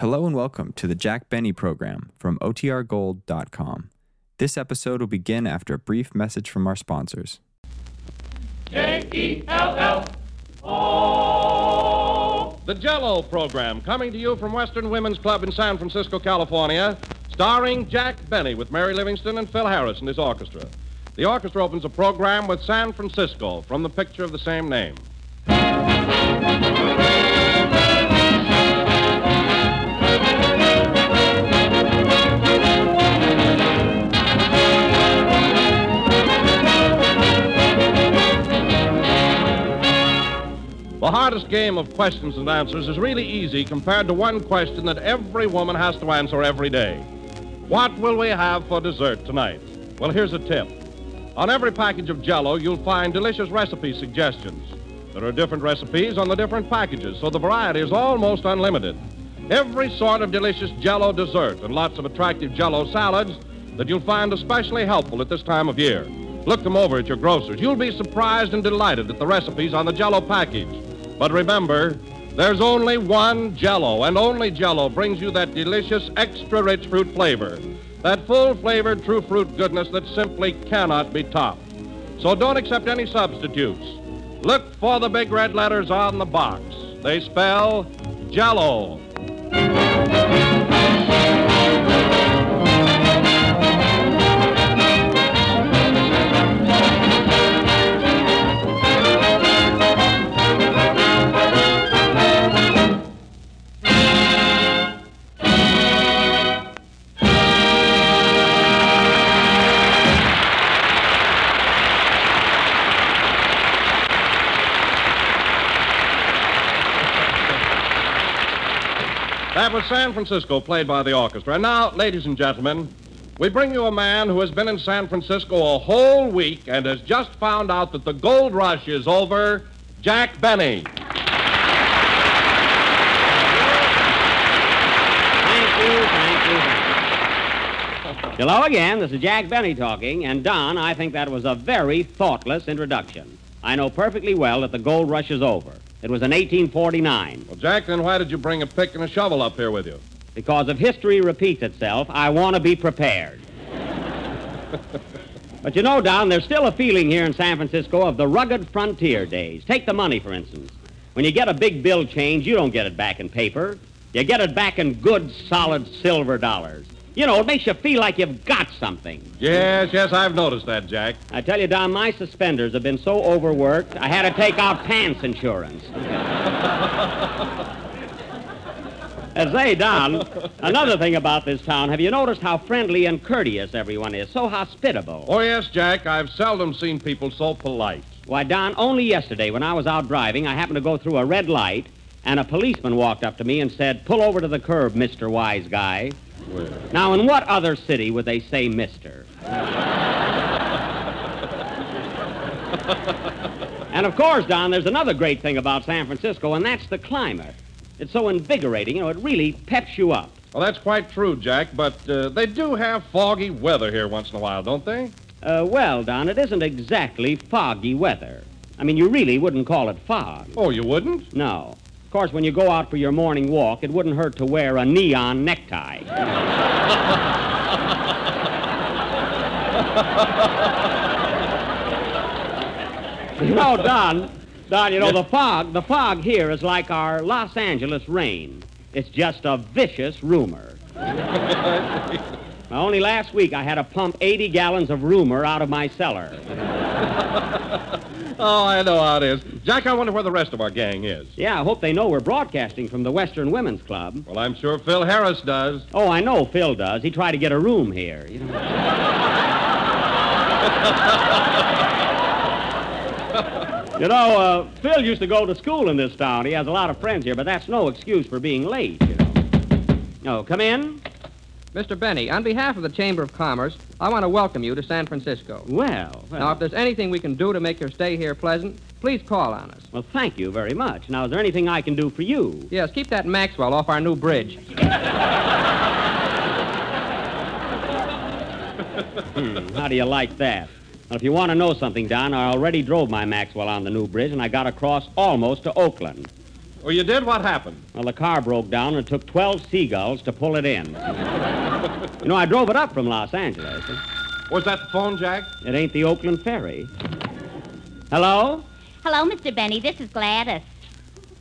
Hello and welcome to the Jack Benny program from OTRGold.com. This episode will begin after a brief message from our sponsors. J E L L O. The Jello program, coming to you from Western Women's Club in San Francisco, California, starring Jack Benny with Mary Livingston and Phil Harris and his orchestra. The orchestra opens a program with San Francisco from the picture of the same name. The hardest game of questions and answers is really easy compared to one question that every woman has to answer every day. What will we have for dessert tonight? Well, here's a tip. On every package of Jello, you'll find delicious recipe suggestions. There are different recipes on the different packages, so the variety is almost unlimited. Every sort of delicious Jello dessert and lots of attractive Jello salads that you'll find especially helpful at this time of year. Look them over at your grocer's. You'll be surprised and delighted at the recipes on the Jello package. But remember, there's only one Jello, and only Jello brings you that delicious, extra rich fruit flavor. That full flavored, true fruit goodness that simply cannot be topped. So don't accept any substitutes. Look for the big red letters on the box. They spell Jello. That was San Francisco, played by the orchestra. And now, ladies and gentlemen, we bring you a man who has been in San Francisco a whole week and has just found out that the gold rush is over. Jack Benny. Thank you, thank you. Hello again. This is Jack Benny talking. And Don, I think that was a very thoughtless introduction. I know perfectly well that the gold rush is over. It was in 1849. Well, Jack, then why did you bring a pick and a shovel up here with you? Because if history repeats itself, I want to be prepared. but you know, Don, there's still a feeling here in San Francisco of the rugged frontier days. Take the money, for instance. When you get a big bill change, you don't get it back in paper. You get it back in good, solid silver dollars. You know, it makes you feel like you've got something. Yes, yes, I've noticed that, Jack. I tell you, Don, my suspenders have been so overworked, I had to take out pants insurance. And uh, say, Don, another thing about this town, have you noticed how friendly and courteous everyone is? So hospitable. Oh, yes, Jack, I've seldom seen people so polite. Why, Don, only yesterday when I was out driving, I happened to go through a red light, and a policeman walked up to me and said, Pull over to the curb, Mr. Wise Guy. Well, Now, in what other city would they say Mister? and of course, Don, there's another great thing about San Francisco, and that's the climate. It's so invigorating, you know, it really peps you up. well, that's quite true, Jack, but uh, they do have foggy weather here once in a while, don't they? Uh, well, Don, it isn't exactly foggy weather. I mean, you really wouldn't call it fog. Oh, you wouldn't? No. Of course, when you go out for your morning walk, it wouldn't hurt to wear a neon necktie. you know, Don, Don, you know, the fog, the fog here is like our Los Angeles rain. It's just a vicious rumor. Now, only last week I had to pump 80 gallons of rumor out of my cellar. Oh, I know how it is. Jack, I wonder where the rest of our gang is. Yeah, I hope they know we're broadcasting from the Western Women's Club. Well, I'm sure Phil Harris does. Oh, I know Phil does. He tried to get a room here. You know. You know, uh, Phil used to go to school in this town. He has a lot of friends here, but that's no excuse for being late, you know. Oh, come in. Mr. Benny, on behalf of the Chamber of Commerce, I want to welcome you to San Francisco. Well, well, Now, if there's anything we can do to make your stay here pleasant, please call on us. well, thank you very much. Now, is there anything I can do for you? Yes, keep that Maxwell off our new bridge. Hmm, how do you like that? Well, if you want to know something, Don, I already drove my Maxwell on the new bridge, and I got across almost to Oakland. Oh, you did? What happened? Well, the car broke down and it took 12 seagulls to pull it in. you know, I drove it up from Los Angeles. Was that the phone, Jack? It ain't the Oakland Ferry. Hello? Hello, Mr. Benny. This is Gladys.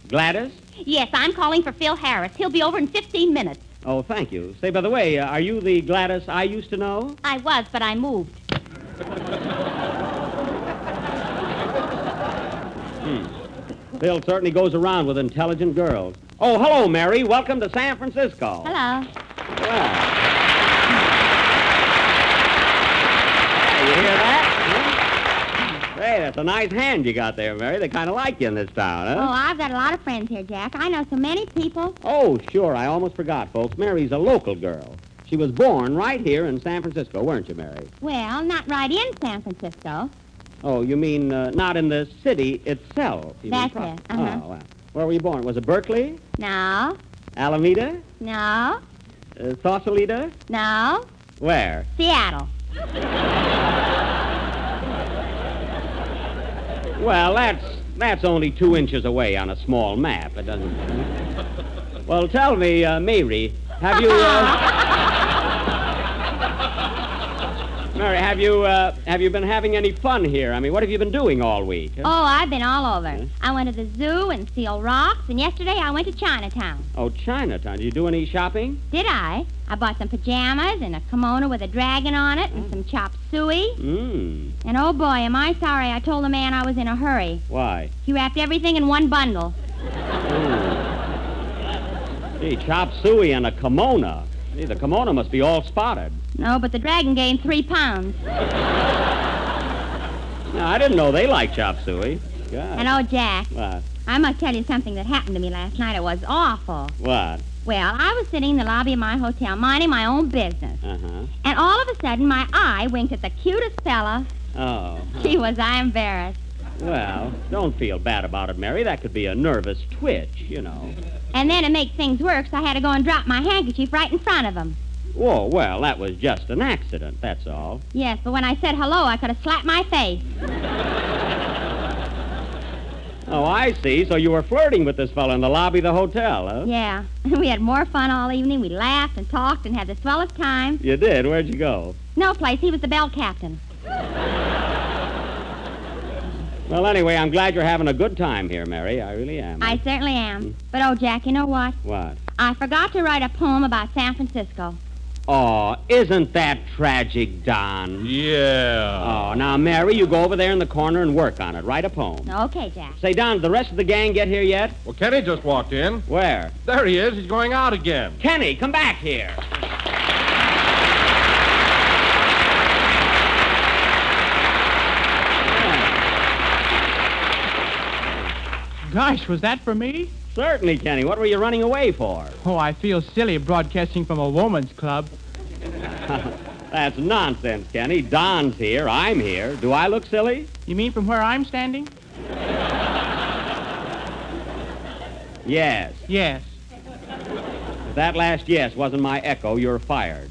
Gladys? Yes, I'm calling for Phil Harris. He'll be over in 15 minutes. Oh, thank you. Say, by the way, uh, are you the Gladys I used to know? I was, but I moved. Phil certainly goes around with intelligent girls. Oh, hello, Mary. Welcome to San Francisco. Hello. Well. Hey, you hear that? Huh? Hey, that's a nice hand you got there, Mary. They kind of like you in this town, huh? Oh. I've got a lot of friends here, Jack. I know so many people. Oh, sure. I almost forgot, folks. Mary's a local girl. She was born right here in San Francisco, weren't you, Mary? Well, not right in San Francisco. Oh, you mean uh, not in the city itself? You That's it, uh-huh. Oh. Where were you born? Was it Berkeley? No, Alameda? no, Uh, Sausalito? no. Where? Seattle. Well, that's that's only two inches away on a small map. It doesn't. well, tell me, uh, Mary, have you? Uh... Mary, have you uh, have you been having any fun here? I mean, what have you been doing all week? huh? Oh, I've been all over. I went to the zoo and Seal Rocks, and yesterday I went to Chinatown. Oh, Chinatown. Did you do any shopping? Did I? I bought some pajamas and a kimono with a dragon on it and hmm? some chop suey. Mmm. And oh boy, am I sorry I told the man I was in a hurry. Why? He wrapped everything in one bundle. Hmm. Gee, chop suey and a kimono. The kimono must be all spotted. No, but the dragon gained three pounds. No, I didn't know they like chop suey. God. And oh, Jack, What? I must tell you something that happened to me last night. It was awful. What? Well, I was sitting in the lobby of my hotel minding my own business. Uh-huh. And all of a sudden, my eye winked at the cutest fella. Oh. Gee, was I embarrassed. Well, don't feel bad about it, Mary. That could be a nervous twitch, you know. And then to make things worse, I had to go and drop my handkerchief right in front of him. Oh, well, that was just an accident, that's all. Yes, but when I said hello, I could have slapped my face. Oh, I see. So you were flirting with this fellow in the lobby of the hotel, huh? Yeah. We had more fun all evening. We laughed and talked and had the swellest time. You did? Where'd you go? No place. He was the bell captain. Well, anyway, I'm glad you're having a good time here, Mary. I really am. I certainly am. Hmm? But oh, Jack, you know what? What? I forgot to write a poem about San Francisco. Oh, isn't that tragic, Don? Yeah. Oh, now, Mary, you go over there in the corner and work on it. Write a poem. Okay, Jack. Say, Don, did the rest of the gang get here yet? Well, Kenny just walked in. Where? There he is. He's going out again. Kenny, come back here. Gosh, was that for me? Certainly, Kenny. What were you running away for? Oh, I feel silly broadcasting from a woman's club. That's nonsense, Kenny. Don's here. I'm here. Do I look silly? You mean from where I'm standing? Yes. Yes. If that last yes wasn't my echo, you're fired.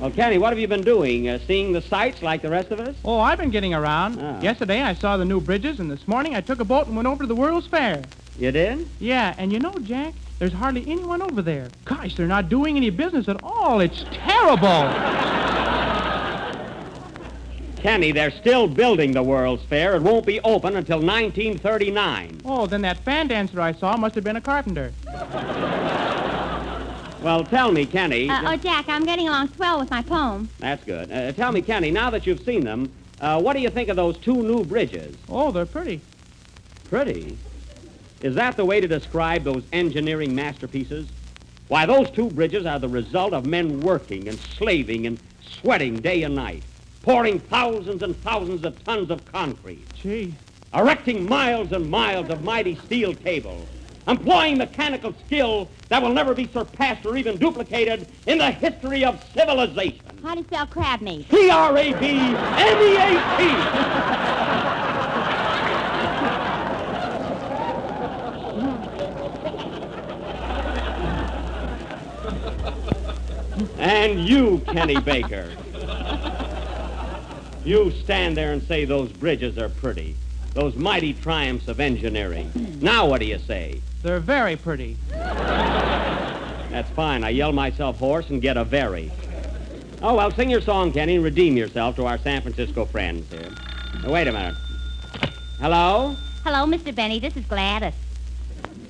Well, Kenny, what have you been doing? Uh, seeing the sights like the rest of us? Oh, I've been getting around. Ah. Yesterday I saw the new bridges, and this morning I took a boat and went over to the World's Fair. You did? Yeah, and you know, Jack, there's hardly anyone over there. Gosh, they're not doing any business at all. It's terrible. Kenny, they're still building the World's Fair. It won't be open until 1939. Oh, then that fan dancer I saw must have been a carpenter. Well, tell me, Kenny. Uh, oh, Jack, I'm getting along swell with my poem. That's good. Uh, tell me, Kenny, now that you've seen them, uh, what do you think of those two new bridges? Oh, they're pretty. Pretty. Is that the way to describe those engineering masterpieces? Why, those two bridges are the result of men working and slaving and sweating day and night, pouring thousands and thousands of tons of concrete, Gee. erecting miles and miles of mighty steel cables, employing mechanical skill that will never be surpassed or even duplicated in the history of civilization. How do you spell crab meat? C-R-A-B-M-E-A-T. And you, Kenny Baker. You stand there and say those bridges are pretty. Those mighty triumphs of engineering. Now what do you say? They're very pretty. That's fine. I yell myself hoarse and get a very. Oh, well, sing your song, Kenny, and redeem yourself to our San Francisco friends here. Now, wait a minute. Hello? Hello, Mr. Benny. This is Gladys.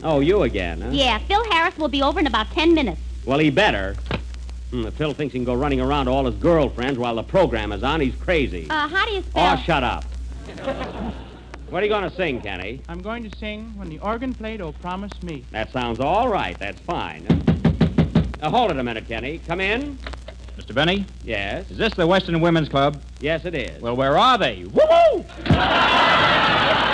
Oh, you again, huh? Yeah, Phil Harris will be over in about ten minutes. Well, he better. Hmm, if Phil thinks he can go running around to all his girlfriends while the program is on, he's crazy. Uh, how do you spell? oh, shut up. what are you going to sing, Kenny? I'm going to sing When the Organ Played Oh Promise Me. That sounds all right. That's fine. Now, hold it a minute, Kenny. Come in. Mr. Benny, Yes. is this the Western Women's Club? Yes, it is. Well, where are they? Woo-hoo!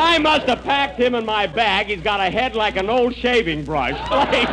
I must have packed him in my bag. He's got a head like an old shaving brush. Play,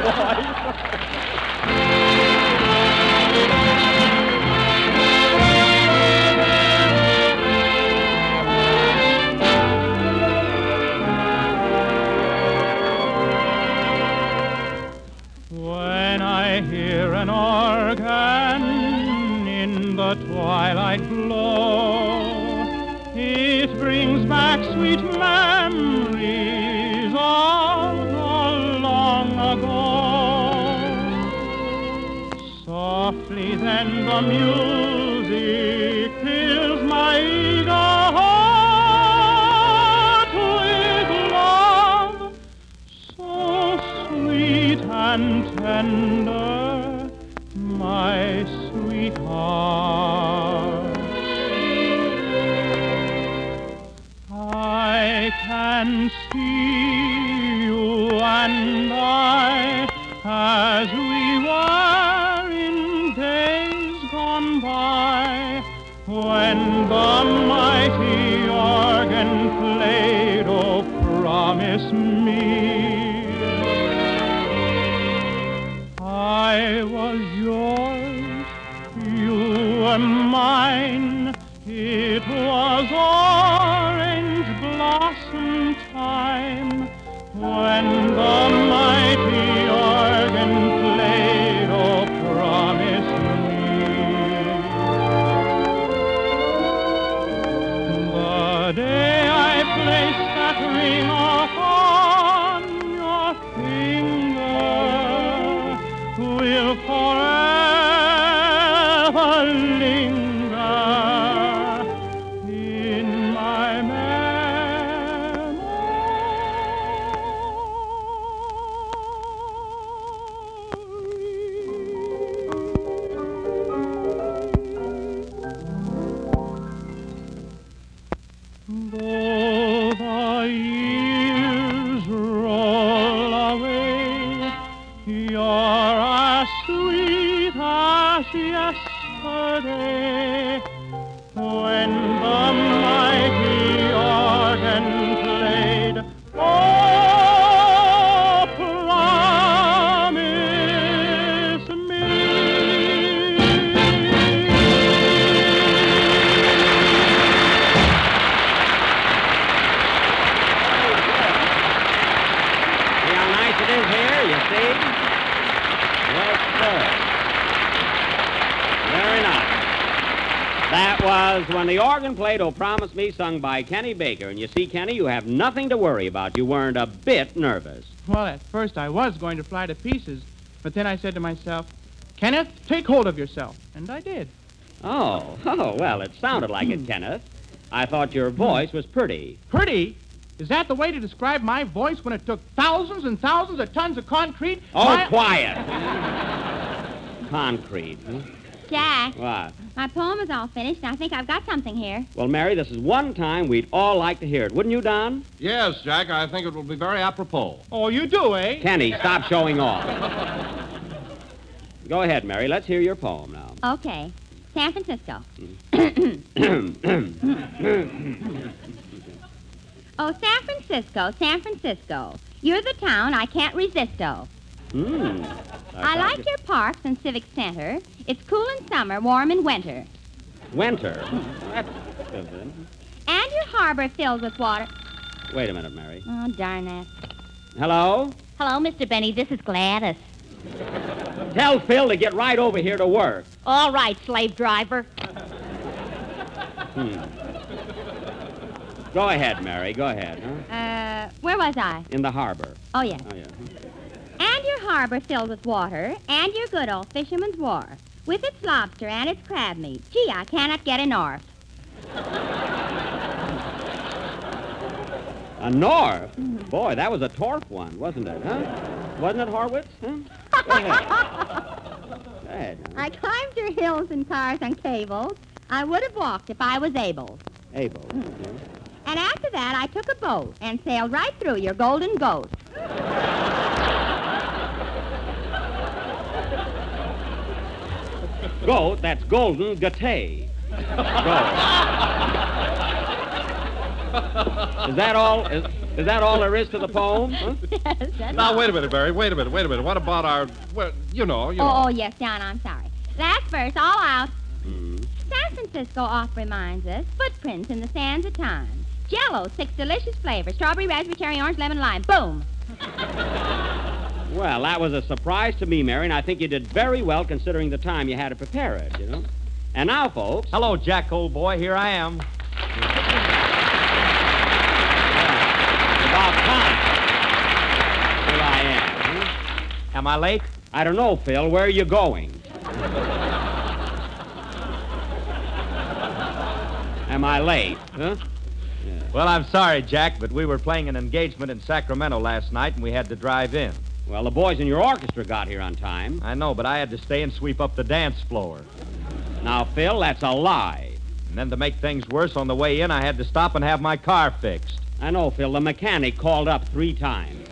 gone when the mighty organ played, oh, promise me. I was yours, you were mine. It was orange blossom time when the Promise Me, sung by Kenny Baker. And you see, Kenny, you have nothing to worry about. You weren't a bit nervous. Well, at first I was going to fly to pieces, but then I said to myself, Kenneth, take hold of yourself. And I did. Oh, oh, well, it sounded like it, hmm. Kenneth. I thought your hmm. voice was pretty. Pretty? Is that the way to describe my voice when it took thousands and thousands of tons of concrete? Oh, My- quiet. Concrete. huh? Jack, What? My poem is all finished, and I think I've got something here. Well, Mary, this is one time we'd all like to hear it. Wouldn't you, Don? Yes, Jack, I think it will be very apropos. Oh, you do, eh? Kenny, stop showing off. Go ahead, Mary. Let's hear your poem now. Okay. San Francisco. oh, San Francisco, San Francisco. You're the town I can't resist-o. Hmm. I like your parks and civic center. It's cool in summer, warm in winter. Winter. That's good. And your harbor filled with water. Wait a minute, Mary. Oh, darn that. Hello? Hello, Mr. Benny. This is Gladys. Tell Phil to get right over here to work. All right, slave driver. Hmm. Go ahead, Mary. Go ahead. Huh? Uh, where was I? In the harbor. Oh, yes. Oh, yeah. Your harbor filled with water, and your good old fisherman's wharf, with its lobster and its crab meat. Gee, I cannot get a north. A North? Boy, that was a torp one, wasn't it, huh? Wasn't it, Horwitz? Huh? Go ahead. Go ahead. now. I climbed your hills and cars and cables. I would have walked if I was able. Abel. yeah. And after that, I took a boat and sailed right through your golden ghost. Goat, that's golden gate. Goat. Is that all? Is, is that all there is to the poem? Huh? yes, that's Now, all. wait a minute, Barry. Wait a minute, wait a minute. What about our, well, you know, you know. Oh, oh, yes, John, I'm sorry. Last verse, all out. Hmm. San Francisco oft reminds us footprints in the sands of time. Jello, six delicious flavors strawberry, raspberry, cherry, orange, lemon, lime. Boom. Well, that was a surprise to me, Mary, and I think you did very well considering the time you had to prepare it, you know. And now, folks. Hello, Jack, old boy. Here I am. About time. Here I am. huh? Am I late? I don't know, Phil. Where are you going? Am I late? Huh? Well, I'm sorry, Jack, but we were playing an engagement in Sacramento last night, and we had to drive in. Well, the boys in your orchestra got here on time. I know, but I had to stay and sweep up the dance floor. Now, Phil, that's a lie. And then to make things worse, on the way in, I had to stop and have my car fixed. I know, Phil. The mechanic called up three times.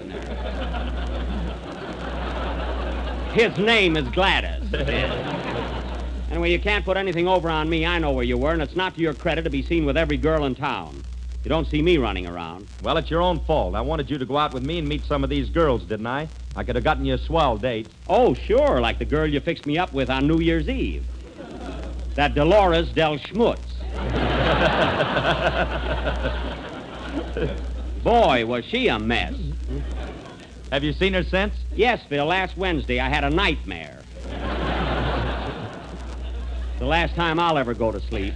His name is Gladys. anyway, you can't put anything over on me. I know where you were, and it's not to your credit to be seen with every girl in town. You don't see me running around. Well, it's your own fault. I wanted you to go out with me and meet some of these girls, didn't I? I could have gotten you a swell date. Oh, sure, like the girl you fixed me up with on New Year's Eve. That Dolores Del Schmutz. Boy, was she a mess. Have you seen her since? Yes, Phil, last Wednesday I had a nightmare. the last time I'll ever go to sleep.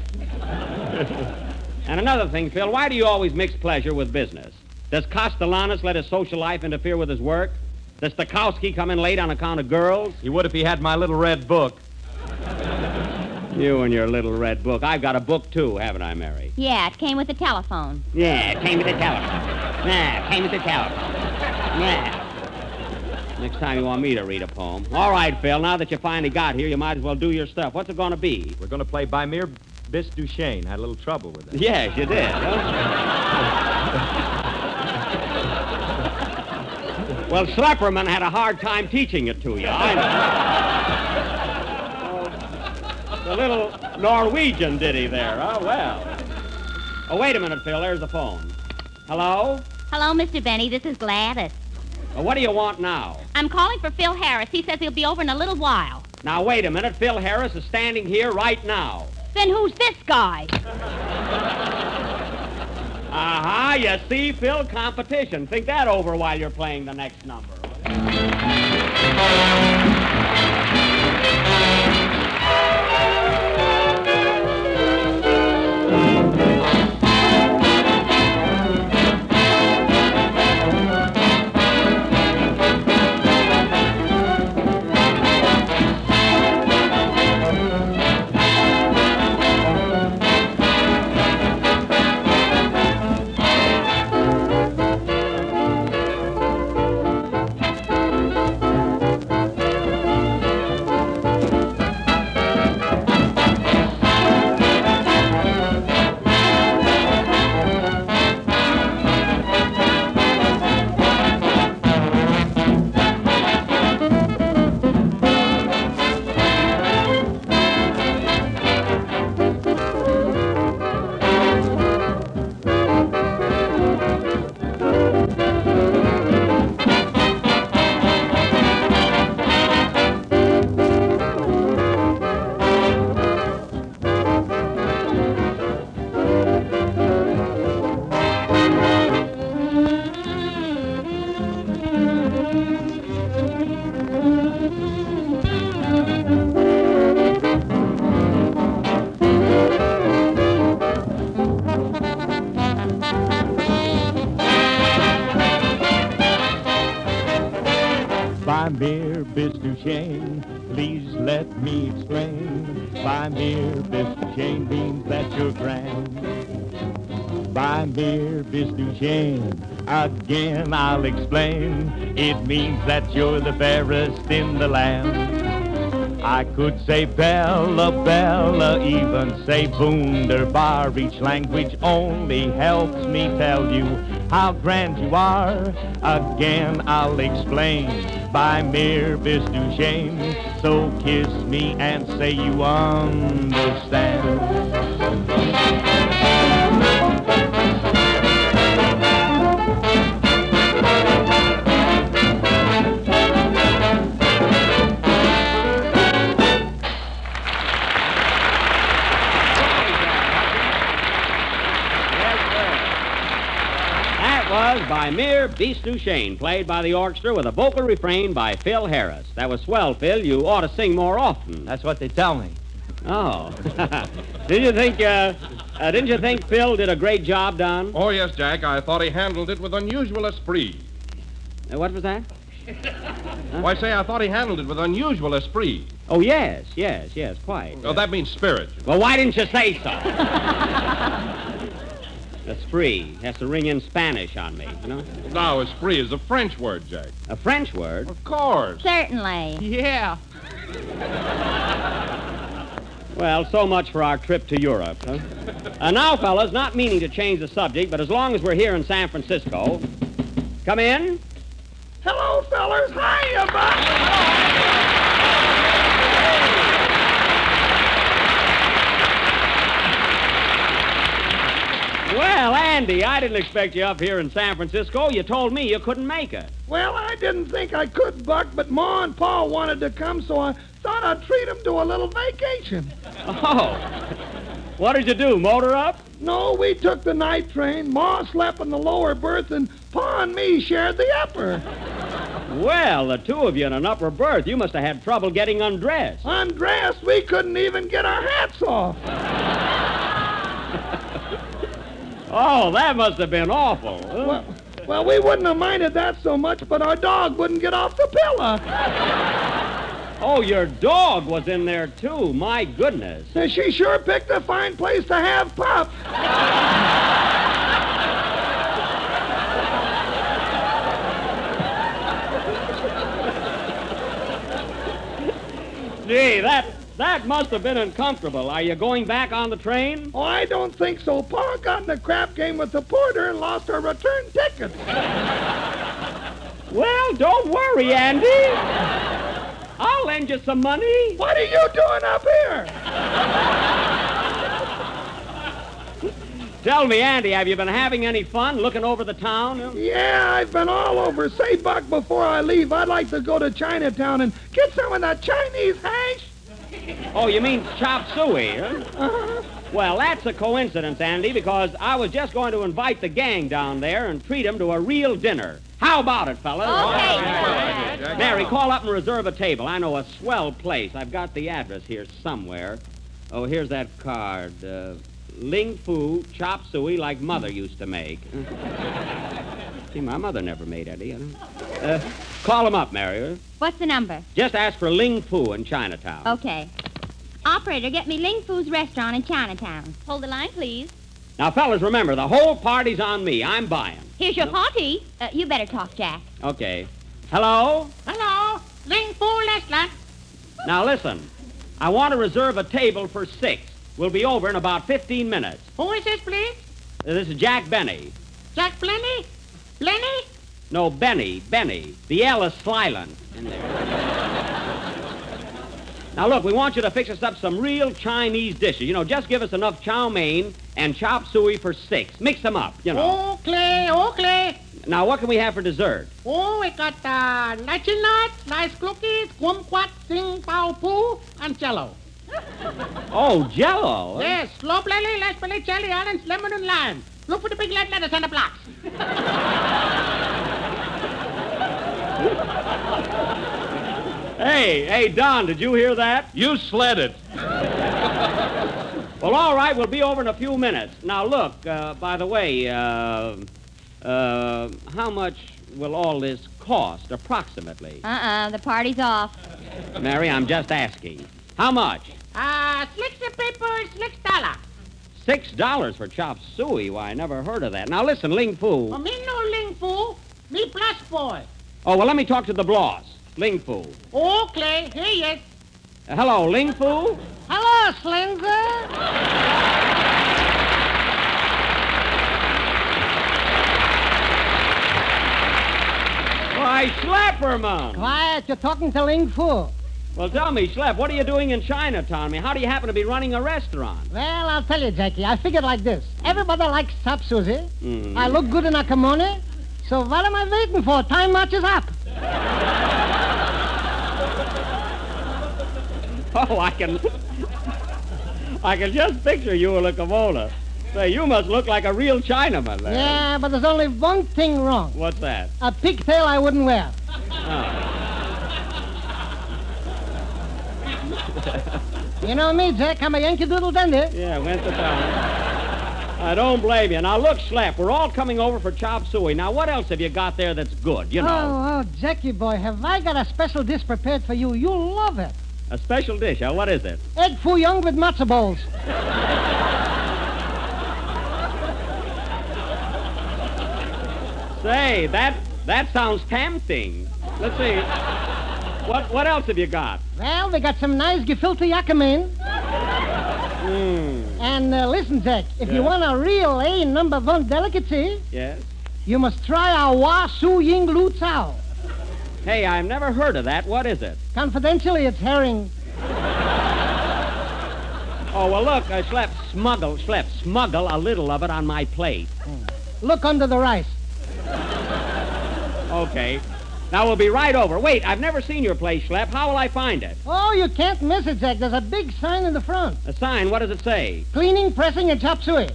and another thing, Phil, why do you always mix pleasure with business? Does Castellanos let his social life interfere with his work? Does Stokowski come in late on account of girls? He would if he had my little red book. You and your little red book. I've got a book, too, haven't I, Mary? Yeah, it came with the telephone. Yeah, it came with the telephone. Yeah, it came with the telephone. Yeah. Next time you want me to read a poem. All right, Phil, now that you finally got here, you might as well do your stuff. What's it going to be? We're going to play by mere bis Duchesne. Had a little trouble with it. Yes, you did. well, Schlepperman had a hard time teaching it to you. I know. the little Norwegian did he there? Oh, well. Oh, wait a minute, Phil. There's the phone. Hello? Hello, Mr. Benny. This is Gladys. Well, what do you want now? I'm calling for Phil Harris. He says he'll be over in a little while. Now, wait a minute. Phil Harris is standing here right now. Then who's this guy? Aha, you see, Phil, competition. Think that over while you're playing the next number. Bisduchesne, again I'll explain. It means that you're the fairest in the land. I could say Bella, Bella, even say Wunderbar. Each language only helps me tell you how grand you are. Again, I'll explain by mere Bisduchesne. So kiss me and say you understand. That by Mere Beast Duchesne, played by the orchestra with a vocal refrain by Phil Harris. That was swell, Phil. You ought to sing more often. That's what they tell me. Oh. didn't you think, uh, uh, didn't you think Phil did a great job, Don? Oh, yes, Jack. I thought he handled it with unusual esprit. Uh, what was that? Why, say, I thought he handled it with unusual esprit. Oh, yes, yes, yes, quite. Oh, that means spirit. Well, why didn't you say so? Esprit has to ring in Spanish on me, you know? Now, esprit is a French word, Jack. A French word? Of course. Certainly. Yeah. Well, so much for our trip to Europe. Huh? Uh, now, fellas, not meaning to change the subject, but as long as we're here in San Francisco, come in. Hello, fellers. Hiya, Buck. Well, Andy, I didn't expect you up here in San Francisco. You told me you couldn't make it. Well, I didn't think I could, Buck, but Ma and Pa wanted to come, so I thought I'd treat them to a little vacation. Oh. What did you do, motor up? No, we took the night train. Ma slept in the lower berth, and Pa and me shared the upper. Well, the two of you in an upper berth, you must have had trouble getting undressed. Undressed, we couldn't even get our hats off. Oh, that must have been awful. huh? Well, well, we wouldn't have minded that so much, but our dog wouldn't get off the pillow. Oh, your dog was in there, too. My goodness. And she sure picked a fine place to have pup. Gee, that that must have been uncomfortable. Are you going back on the train? Oh, I don't think so. Pa got in a crap game with the porter and lost her return ticket. Well, don't worry, Andy. I'll lend you some money. What are you doing up here? Tell me, Andy, have you been having any fun looking over the town? Yeah, I've been all over. Say, Buck, before I leave, I'd like to go to Chinatown and get some of that Chinese hash. Oh, you mean chop suey, huh? Uh-huh. Well, that's a coincidence, Andy, because I was just going to invite the gang down there and treat them to a real dinner. How about it, fellas? Okay. Mary, call up and reserve a table. I know a swell place. I've got the address here somewhere. Oh, here's that card. Uh, Ling Fu chop suey like Mother used to make. See, my mother never made any. I don't- Uh, call him up, Mary. What's the number? Just ask for Ling Fu in Chinatown. Okay. Operator, get me Ling Fu's restaurant in Chinatown. Hold the line, please. Now, fellas, remember, the whole party's on me. I'm buying. Here's your party. Uh, you better talk, Jack. Okay. Hello? Hello. Ling Fu restaurant. Now, listen. I want to reserve a table for six. We'll be over in about 15 minutes. Who is this, please? Uh, This is Jack Benny. Jack Plenty? Plenty? No, Benny, Benny. The L is silent in there. now, look, we want you to fix us up some real Chinese dishes. You know, just give us enough chow mein and chop suey for six. Mix them up, you know. Okay, okay. Now, what can we have for dessert? Oh, we got uh, lychee nuts, rice cookies, kumquat, sing pao poo, and jello. Oh, Jello. Yes, slow belly, let's belly, jelly, orange, lemon, and lime. Look for the big red letters on the blocks. Hey, hey, Don, did you hear that? You sled it. Well, all right, we'll be over in a few minutes. Now, look, uh, by the way, uh, uh, how much will all this cost, approximately? Uh-uh, the party's off. Mary, I'm just asking. How much? Uh, six paper, six dollar. Six dollars for chop suey? Why, I never heard of that. Now listen, Ling Fu. Oh, me no ling fu. Me plus boy. Oh, well, let me talk to the boss. Ling Fu. Okay, here yes. Uh, hello, Ling Fu? Hello, Slinger. Why, Schlepperman. Quiet, you're talking to Ling Fu. Well, tell me, Schlepp, what are you doing in Chinatown? I mean, how do you happen to be running a restaurant? Well, I'll tell you, Jackie. I figured like this. Everybody likes chop suey. Mhm. I look good in a kimono. So what am I waiting for? Time marches up. Oh, I can. I can just picture you in a kimono. Say, you must look like a real Chinaman there. Yeah, but there's only one thing wrong. What's that? A pigtail I wouldn't wear. You know me, Jack. I'm a Yankee Doodle Dandy. Yeah, went to town. I don't blame you. Now, look, Slap, we're all coming over for chop suey. Now, what else have you got there that's good? You know, Oh, oh, Jackie boy, have I got a special dish prepared for you? You'll love it. a special dish. Huh? What is it? Egg foo young with matzo balls. Say, that that sounds tempting. Let's see. What what else have you got? Well, we got some nice gefilte yakima. Hmm. And uh, listen, Jack, if you want a real A number one delicacy, Yes. you must try our Wa Su Ying Lu Cao. Hey, I've never heard of that. What is it? Confidentially, it's herring. Oh, well, look, uh, Schlepp, smuggle, Schlepp, smuggle a little of it on my plate. Look under the rice. Okay. Now, we'll be right over. Wait, I've never seen your place, Schlepp. How will I find it? Oh, you can't miss it, Jack. There's a big sign in the front. A sign, what does it say? Cleaning, pressing, and chop suey.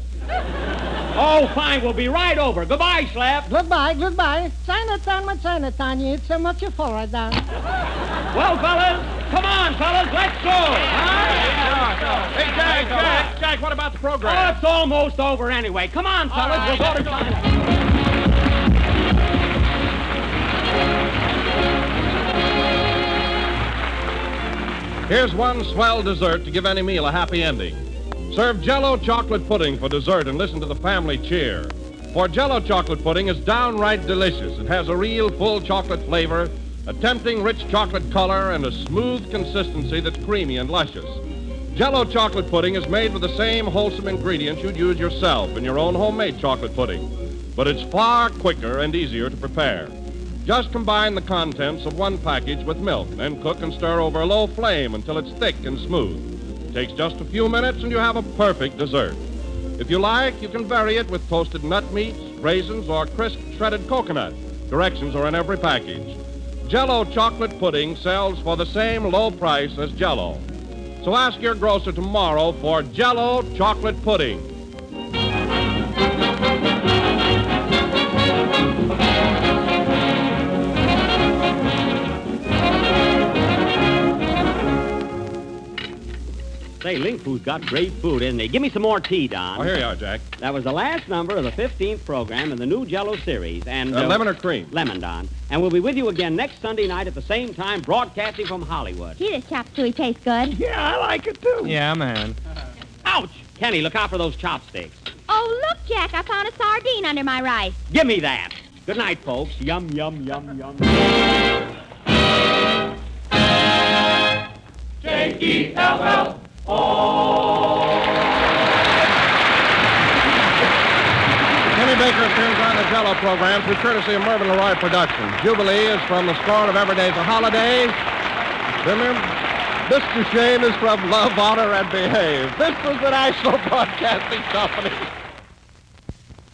Oh, fine, we'll be right over. Goodbye, Schlepp. Goodbye, goodbye. Chinatown, my Chinatown. You eat so much you fall right down. Well, fellas, come on, fellas, let's go. Hey, Jack, Jack, Jack, what about the program? Oh, program? it's almost over anyway. Come on, fellas, we'll go to China. Here's one swell dessert to give any meal a happy ending. Serve Jello chocolate pudding for dessert and listen to the family cheer. For Jello chocolate pudding is downright delicious. It has a real full chocolate flavor, a tempting rich chocolate color, and a smooth consistency that's creamy and luscious. Jello chocolate pudding is made with the same wholesome ingredients you'd use yourself in your own homemade chocolate pudding, but it's far quicker and easier to prepare. Just combine the contents of one package with milk, then cook and stir over a low flame until it's thick and smooth. Takes just a few minutes and you have a perfect dessert. If you like, you can vary it with toasted nut meats, raisins, or crisp shredded coconut. Directions are in every package. Jello chocolate pudding sells for the same low price as Jello. So ask your grocer tomorrow for Jello chocolate pudding. Say, Ling Fu's got great food, isn't he? Give me some more tea, Don. Oh, here you are, Jack. That was the last number of the 15th program in the new Jello series. And Uh, lemon or cream? Lemon, Don. And we'll be with you again next Sunday night at the same time, broadcasting from Hollywood. Gee, this chop suey tastes good. Yeah, I like it too. Yeah, man. Ouch! Kenny, look out for those chopsticks. Oh, look, Jack, I found a sardine under my rice. Give me that. Good night, folks. Yum, yum, yum, yum. Kenny Baker appears on the Jello program through courtesy of Mervyn Leroy Productions. Jubilee is from the score of Every Day's a Holiday. Remember, Mr. Shane is from Love, Honor, and Behave. This is the National Broadcasting Company.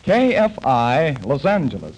KFI, Los Angeles.